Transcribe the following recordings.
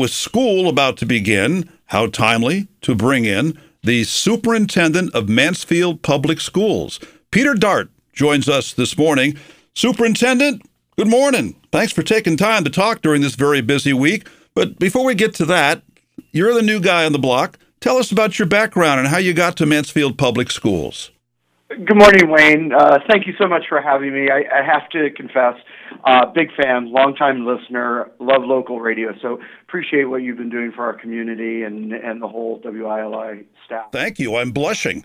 With school about to begin, how timely to bring in the superintendent of Mansfield Public Schools. Peter Dart joins us this morning. Superintendent, good morning. Thanks for taking time to talk during this very busy week. But before we get to that, you're the new guy on the block. Tell us about your background and how you got to Mansfield Public Schools. Good morning, Wayne. Uh, thank you so much for having me. I, I have to confess, uh, big fan, longtime listener, love local radio. So appreciate what you've been doing for our community and and the whole WILI staff. Thank you. I'm blushing.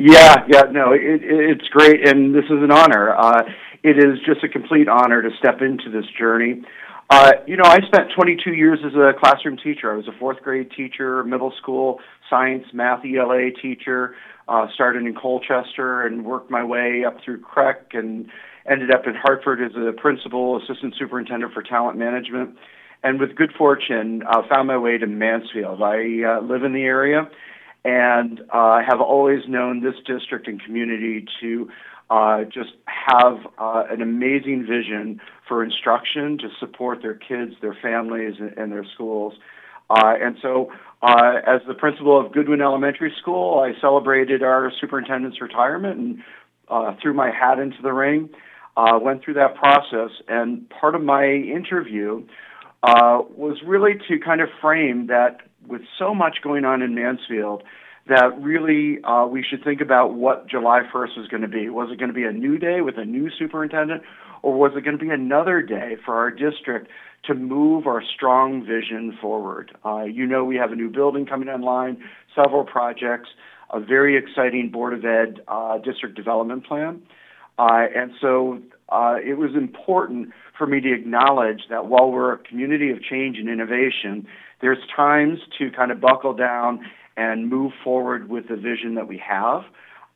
Yeah, yeah, no, it, it's great, and this is an honor. Uh, it is just a complete honor to step into this journey. Uh, you know, I spent 22 years as a classroom teacher. I was a fourth grade teacher, middle school science, math, ELA teacher. Uh, started in Colchester and worked my way up through CREC and ended up in Hartford as a principal, assistant superintendent for talent management. And with good fortune, uh, found my way to Mansfield. I uh, live in the area and uh, have always known this district and community to uh, just have uh, an amazing vision for instruction to support their kids, their families, and their schools. Uh, and so, uh, as the principal of Goodwin Elementary School, I celebrated our superintendent's retirement and uh, threw my hat into the ring. Uh, went through that process, and part of my interview uh, was really to kind of frame that with so much going on in Mansfield, that really uh, we should think about what July 1st was going to be. Was it going to be a new day with a new superintendent, or was it going to be another day for our district to move our strong vision forward? Uh, you know, we have a new building coming online, several projects, a very exciting Board of Ed uh, district development plan. Uh, and so uh, it was important for me to acknowledge that while we're a community of change and innovation, there's times to kind of buckle down and move forward with the vision that we have.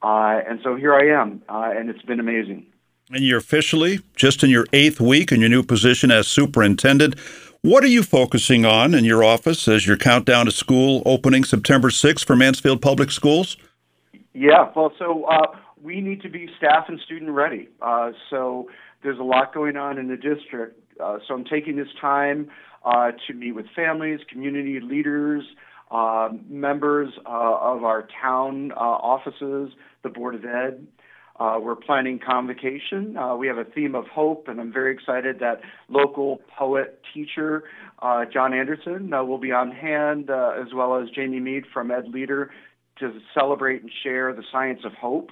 Uh, and so here I am, uh, and it's been amazing. And you're officially just in your eighth week in your new position as superintendent. What are you focusing on in your office as your countdown to school opening September 6th for Mansfield Public Schools? Yeah, well, so uh, we need to be staff and student ready. Uh, so there's a lot going on in the district. Uh, so I'm taking this time uh, to meet with families, community leaders, uh, members uh, of our town offices, the Board of Ed. Uh, we're planning convocation. Uh, we have a theme of hope, and I'm very excited that local poet teacher uh, John Anderson uh, will be on hand, uh, as well as Jamie Mead from Ed Leader to celebrate and share the science of hope.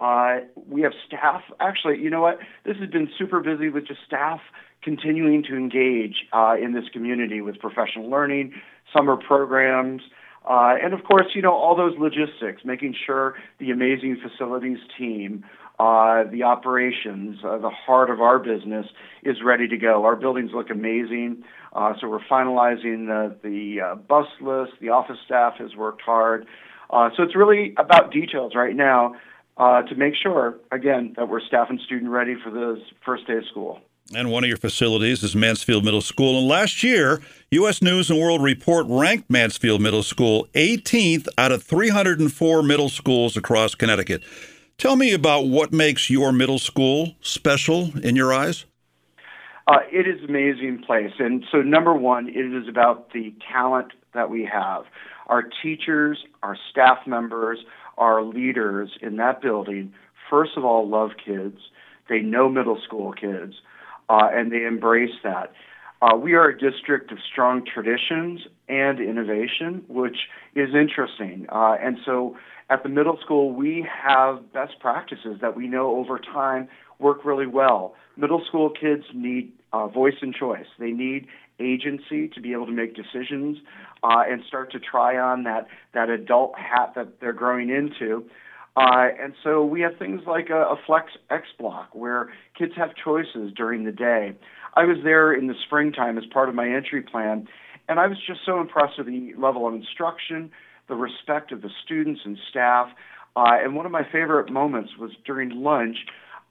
Uh, we have staff. Actually, you know what? This has been super busy with just staff continuing to engage in this community with professional learning, summer programs. Uh, and of course, you know, all those logistics, making sure the amazing facilities team, uh, the operations, uh, the heart of our business is ready to go. Our buildings look amazing. Uh, so we're finalizing the, the uh, bus list. The office staff has worked hard. Uh, so it's really about details right now to make sure, again, that we're staff and student ready for the first day of school. And one of your facilities is Mansfield Middle School. And last year, U.S. News and World Report ranked Mansfield Middle School 18th out of 304 middle schools across Connecticut. Tell me about what makes your middle school special in your eyes. Uh, it is an amazing place. And so, number one, it is about the talent that we have. Our teachers, our staff members, our leaders in that building, first of all, love kids. They know middle school kids uh, and they embrace that. Uh, we are a district of strong traditions and innovation, which is interesting. Uh, and so at the middle school, we have best practices that we know over time work really well. Middle school kids need uh, voice and choice. They need agency to be able to make decisions uh, and start to try on that, that adult hat that they're growing into. Uh, and so we have things like a, a Flex X block where kids have choices during the day. I was there in the springtime as part of my entry plan, and I was just so impressed with the level of instruction, the respect of the students and staff. Uh, and one of my favorite moments was during lunch.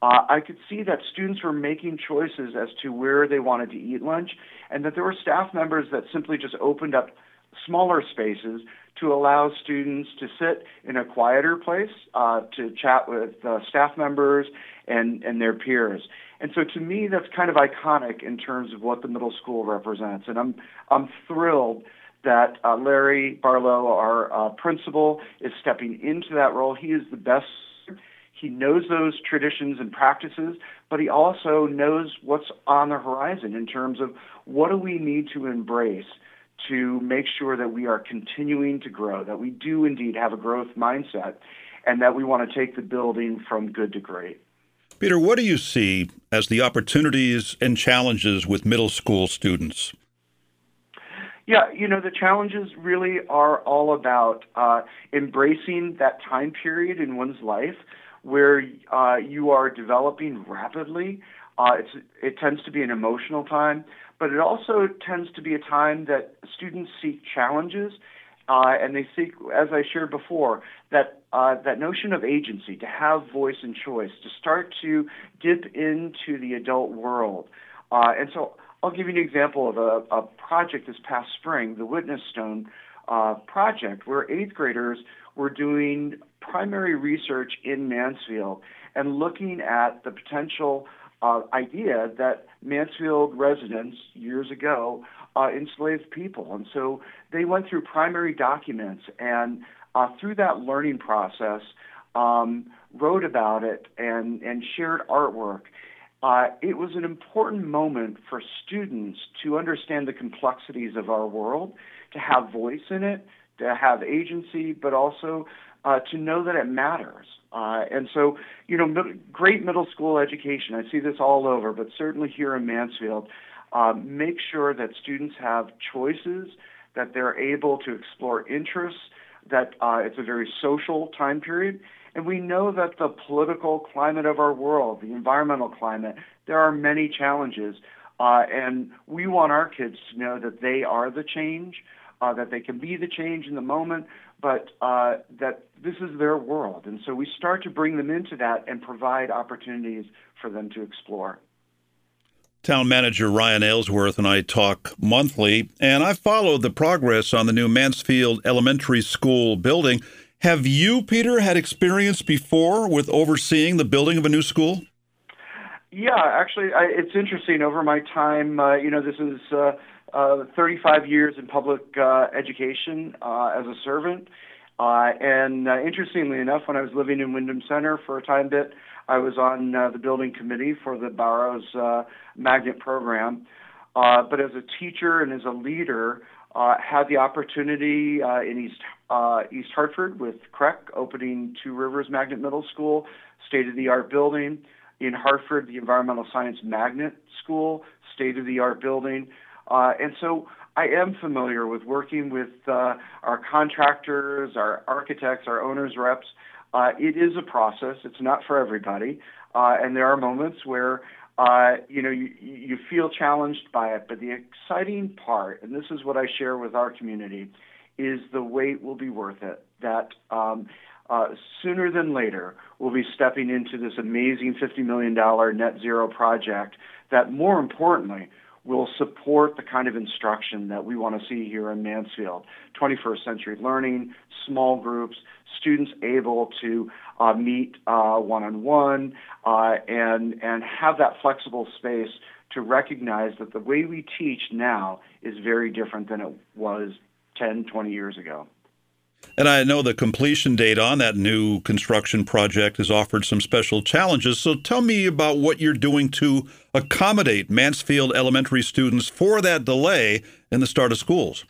Uh, I could see that students were making choices as to where they wanted to eat lunch, and that there were staff members that simply just opened up smaller spaces to allow students to sit in a quieter place uh, to chat with uh, staff members and, and their peers. And so to me, that's kind of iconic in terms of what the middle school represents. And I'm, I'm thrilled that uh, Larry Barlow, our uh, principal, is stepping into that role. He is the best. He knows those traditions and practices, but he also knows what's on the horizon in terms of what do we need to embrace to make sure that we are continuing to grow, that we do indeed have a growth mindset, and that we want to take the building from good to great. Peter, what do you see as the opportunities and challenges with middle school students? Yeah, you know, the challenges really are all about uh, embracing that time period in one's life where uh, you are developing rapidly. Uh, it tends to be an emotional time, but it also tends to be a time that students seek challenges uh, and they seek, as I shared before, that uh, that notion of agency, to have voice and choice, to start to dip into the adult world. Uh, and so I'll give you an example of a, a project this past spring, the Witness Stone uh, project, where eighth graders were doing primary research in Mansfield and looking at the potential uh, idea that Mansfield residents years ago uh, enslaved people. And so they went through primary documents and uh, through that learning process, um, wrote about it and, and shared artwork. Uh, it was an important moment for students to understand the complexities of our world, to have voice in it, to have agency, but also uh, to know that it matters. Uh, and so, you know, great middle school education. I see this all over, but certainly here in Mansfield, uh, make sure that students have choices, that they're able to explore interests, that uh, it's a very social time period. And we know that the political climate of our world, the environmental climate, there are many challenges. Uh, and we want our kids to know that they are the change, uh, that they can be the change in the moment, but uh, that this is their world. And so we start to bring them into that and provide opportunities for them to explore. Town manager Ryan Aylesworth and I talk monthly, and I follow the progress on the new Mansfield Elementary School building. Have you, Peter, had experience before with overseeing the building of a new school? Yeah, actually, I, it's interesting. Over my time, uh, you know, this is uh, uh, 35 years in public uh, education uh, as a servant. Uh, and uh, interestingly enough, when I was living in Windham Center for a time bit, I was on uh, the building committee for the Barrows uh, Magnet program. Uh, but as a teacher and as a leader, uh, had the opportunity uh, in East uh, East Hartford with CREC opening Two Rivers Magnet Middle School, state of the art building. In Hartford, the Environmental Science Magnet School, state of the art building. Uh, and so I am familiar with working with uh, our contractors, our architects, our owners reps. Uh, it is a process. It's not for everybody, uh, and there are moments where uh, you know you, you feel challenged by it. But the exciting part, and this is what I share with our community, is the wait will be worth it. That um, uh, sooner than later, we'll be stepping into this amazing $50 million net zero project that, more importantly, will support the kind of instruction that we want to see here in Mansfield. 21st century learning, small groups, students able to uh, meet one on one and and have that flexible space to recognize that the way we teach now is very different than it was 10, 20 years ago. And I know the completion date on that new construction project has offered some special challenges. So tell me about what you're doing to accommodate Mansfield elementary students for that delay in the start of schools.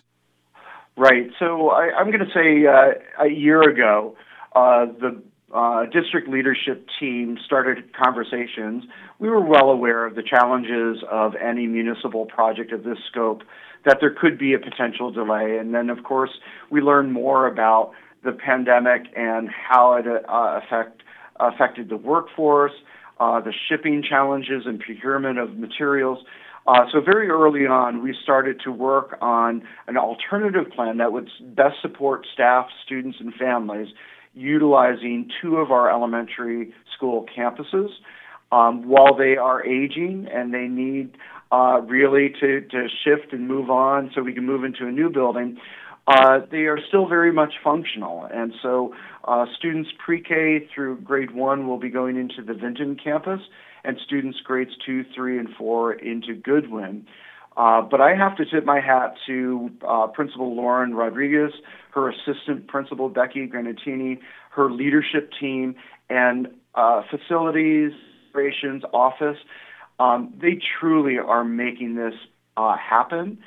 Right. So I, am going to say uh, a year ago, uh, the uh, district leadership team started conversations. We were well aware of the challenges of any municipal project of this scope that there could be a potential delay. And then, of course, we learned more about the pandemic and how it uh, affect, affected the workforce, uh, the shipping challenges and procurement of materials. Uh, so very early on, we started to work on an alternative plan that would best support staff, students, and families utilizing two of our elementary school campuses um, while they are aging and they need uh, really to, to shift and move on so we can move into a new building. uh, they are still very much functional. And so uh, students pre K through grade one will be going into the Vinton campus, and students grades two, three, and four into Goodwin. Uh, but I have to tip my hat to uh, Principal Lauren Rodriguez, her assistant principal Becky Granatini, her leadership team, and uh, facilities, operations, office. Um, they truly are making this uh, happen.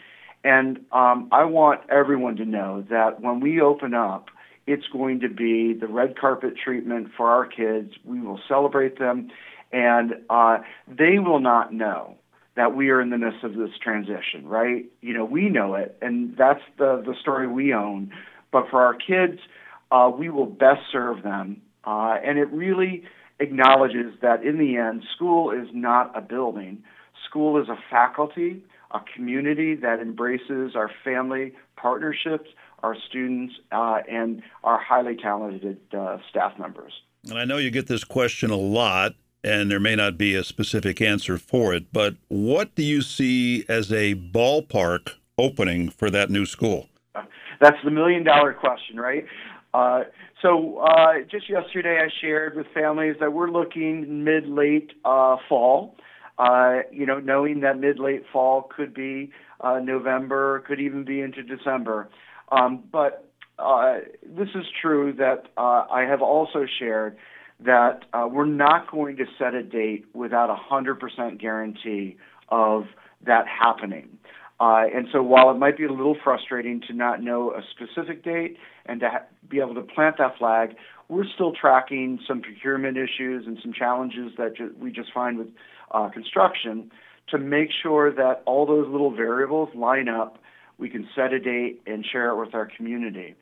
And um, I want everyone to know that when we open up, it's going to be the red carpet treatment for our kids. We will celebrate them, and uh, they will not know that we are in the midst of this transition, right? You know, we know it, and that's the the story we own. But for our kids, uh, we will best serve them, uh, and it really acknowledges that in the end, school is not a building. School is a faculty, a community that embraces our family partnerships, our students, uh, and our highly talented uh, staff members. And I know you get this question a lot, and there may not be a specific answer for it, but what do you see as a ballpark opening for that new school? That's the million dollar question, right? Uh, so uh, just yesterday, I shared with families that we're looking mid late uh, fall. Uh, you know, knowing that mid late fall could be uh, November, could even be into December. Um, but uh, this is true that uh, I have also shared that uh, we're not going to set a date without a 100% guarantee of that happening. Uh, and so while it might be a little frustrating to not know a specific date and to ha- be able to plant that flag, we're still tracking some procurement issues and some challenges that ju- we just find with uh, construction to make sure that all those little variables line up. We can set a date and share it with our community.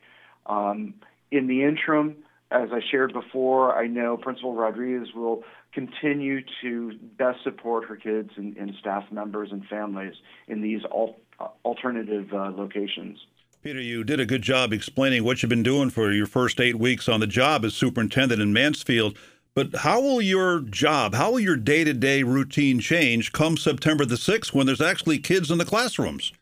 Um, in the interim, as I shared before, I know Principal Rodriguez will continue to best support her kids and, and staff members and families in these al- alternative uh, locations. Peter, you did a good job explaining what you've been doing for your first eight weeks on the job as superintendent in Mansfield. But how will your job, how will your day to day routine change come September the 6th when there's actually kids in the classrooms?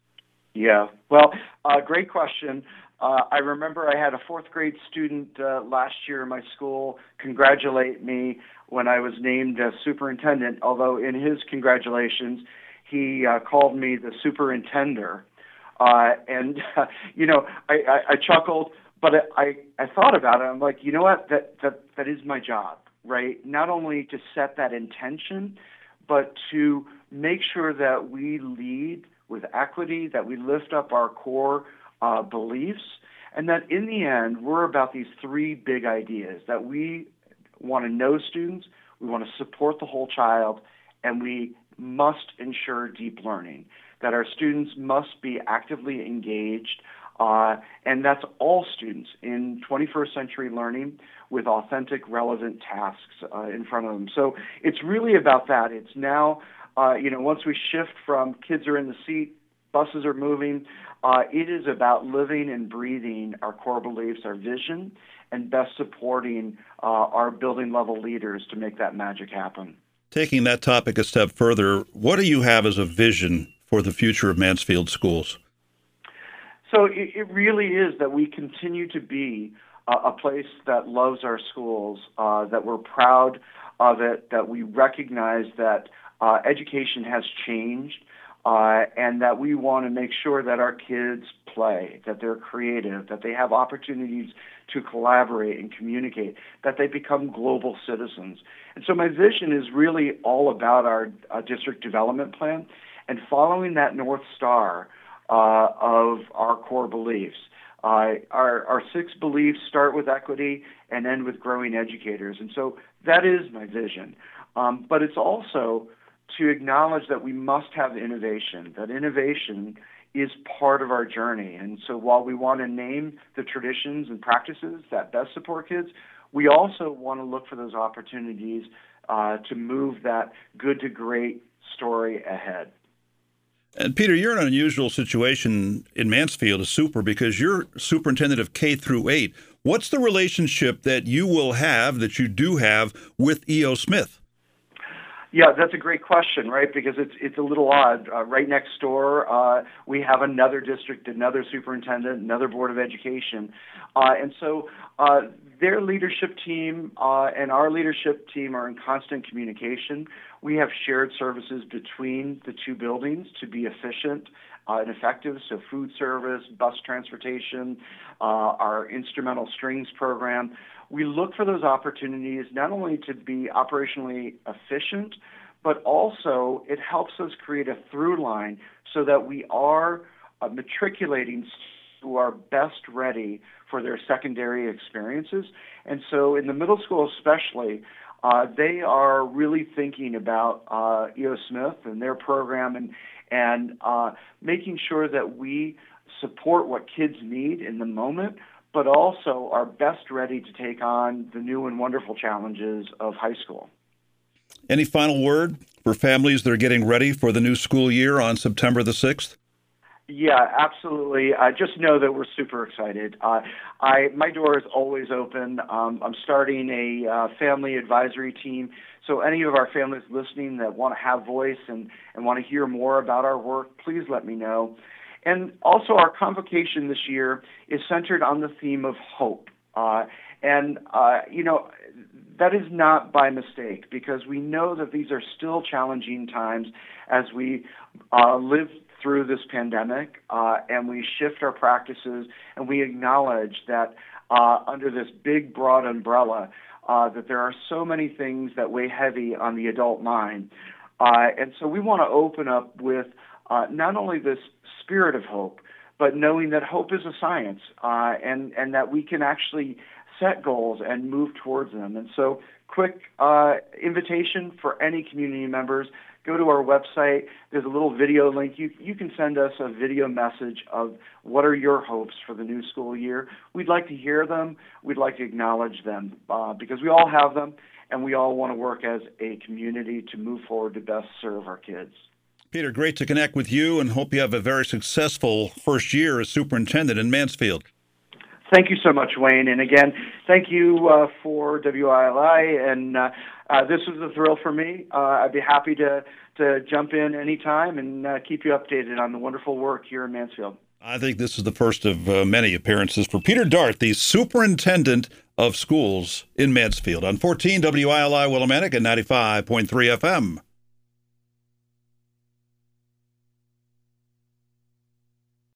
Yeah, well, uh, great question. Uh, I remember I had a fourth grade student uh, last year in my school congratulate me when I was named superintendent, although in his congratulations, he uh, called me the superintender. Uh, and, uh, you know, I, I, I chuckled, but I, I thought about it. I'm like, you know what? That, that, that is my job, right? Not only to set that intention, but to make sure that we lead with equity, that we lift up our core uh, beliefs, and that in the end, we're about these three big ideas that we want to know students, we want to support the whole child, and we must ensure deep learning, that our students must be actively engaged. Uh, and that's all students in 21st century learning with authentic, relevant tasks uh, in front of them. So it's really about that. It's now, uh, you know, once we shift from kids are in the seat, buses are moving, uh, it is about living and breathing our core beliefs, our vision, and best supporting uh, our building level leaders to make that magic happen. Taking that topic a step further, what do you have as a vision for the future of Mansfield schools? So it, it really is that we continue to be uh, a place that loves our schools, uh, that we're proud of it, that we recognize that uh, education has changed uh, and that we want to make sure that our kids play, that they're creative, that they have opportunities to collaborate and communicate, that they become global citizens. And so my vision is really all about our uh, district development plan and following that North Star uh, of our core beliefs. Uh, our, our six beliefs start with equity and end with growing educators. And so that is my vision. Um, but it's also to acknowledge that we must have innovation, that innovation is part of our journey. And so while we want to name the traditions and practices that best support kids, we also want to look for those opportunities uh, to move that good to great story ahead. And Peter, you're in an unusual situation in Mansfield as super because you're superintendent of K through 8. What's the relationship that you will have that you do have with E.O. Smith? Yeah, that's a great question, right? Because it's it's a little odd. Uh, right next door, uh, we have another district, another superintendent, another board of education, uh, and so uh, their leadership team uh, and our leadership team are in constant communication. We have shared services between the two buildings to be efficient uh, and effective. So, food service, bus transportation, our instrumental strings program we look for those opportunities not only to be operationally efficient, but also it helps us create a through line so that we are uh, matriculating who are best ready for their secondary experiences. And so in the middle school, especially, uh, they are really thinking about uh, EO Smith and their program and and uh, making sure that we support what kids need in the moment, but also are best ready to take on the new and wonderful challenges of high school. Any final word for families that are getting ready for the new school year on September the 6th? Yeah, absolutely. Uh, just know that we're super excited. Uh, I my door is always open. Um, I'm starting a uh, family advisory team. So any of our families listening that want to have voice and, and want to hear more about our work, please let me know. And also, our convocation this year is centered on the theme of hope. Uh, and, uh, you know, that is not by mistake because we know that these are still challenging times as we uh, live through this pandemic uh, and we shift our practices and we acknowledge that uh, under this big, broad umbrella, uh, that there are so many things that weigh heavy on the adult mind. And so we want to open up with uh, not only this spirit of hope, but knowing that hope is a science uh, and, and that we can actually set goals and move towards them. And so, quick uh, invitation for any community members go to our website. There's a little video link. You, you can send us a video message of what are your hopes for the new school year. We'd like to hear them. We'd like to acknowledge them uh, because we all have them and we all want to work as a community to move forward to best serve our kids. Peter, great to connect with you and hope you have a very successful first year as superintendent in Mansfield. Thank you so much, Wayne. And again, thank you uh, for WILI. And uh, uh, this was a thrill for me. Uh, I'd be happy to, to jump in anytime and uh, keep you updated on the wonderful work here in Mansfield. I think this is the first of uh, many appearances for Peter Dart, the superintendent of schools in Mansfield on 14 WILI Willimantic and 95.3 FM.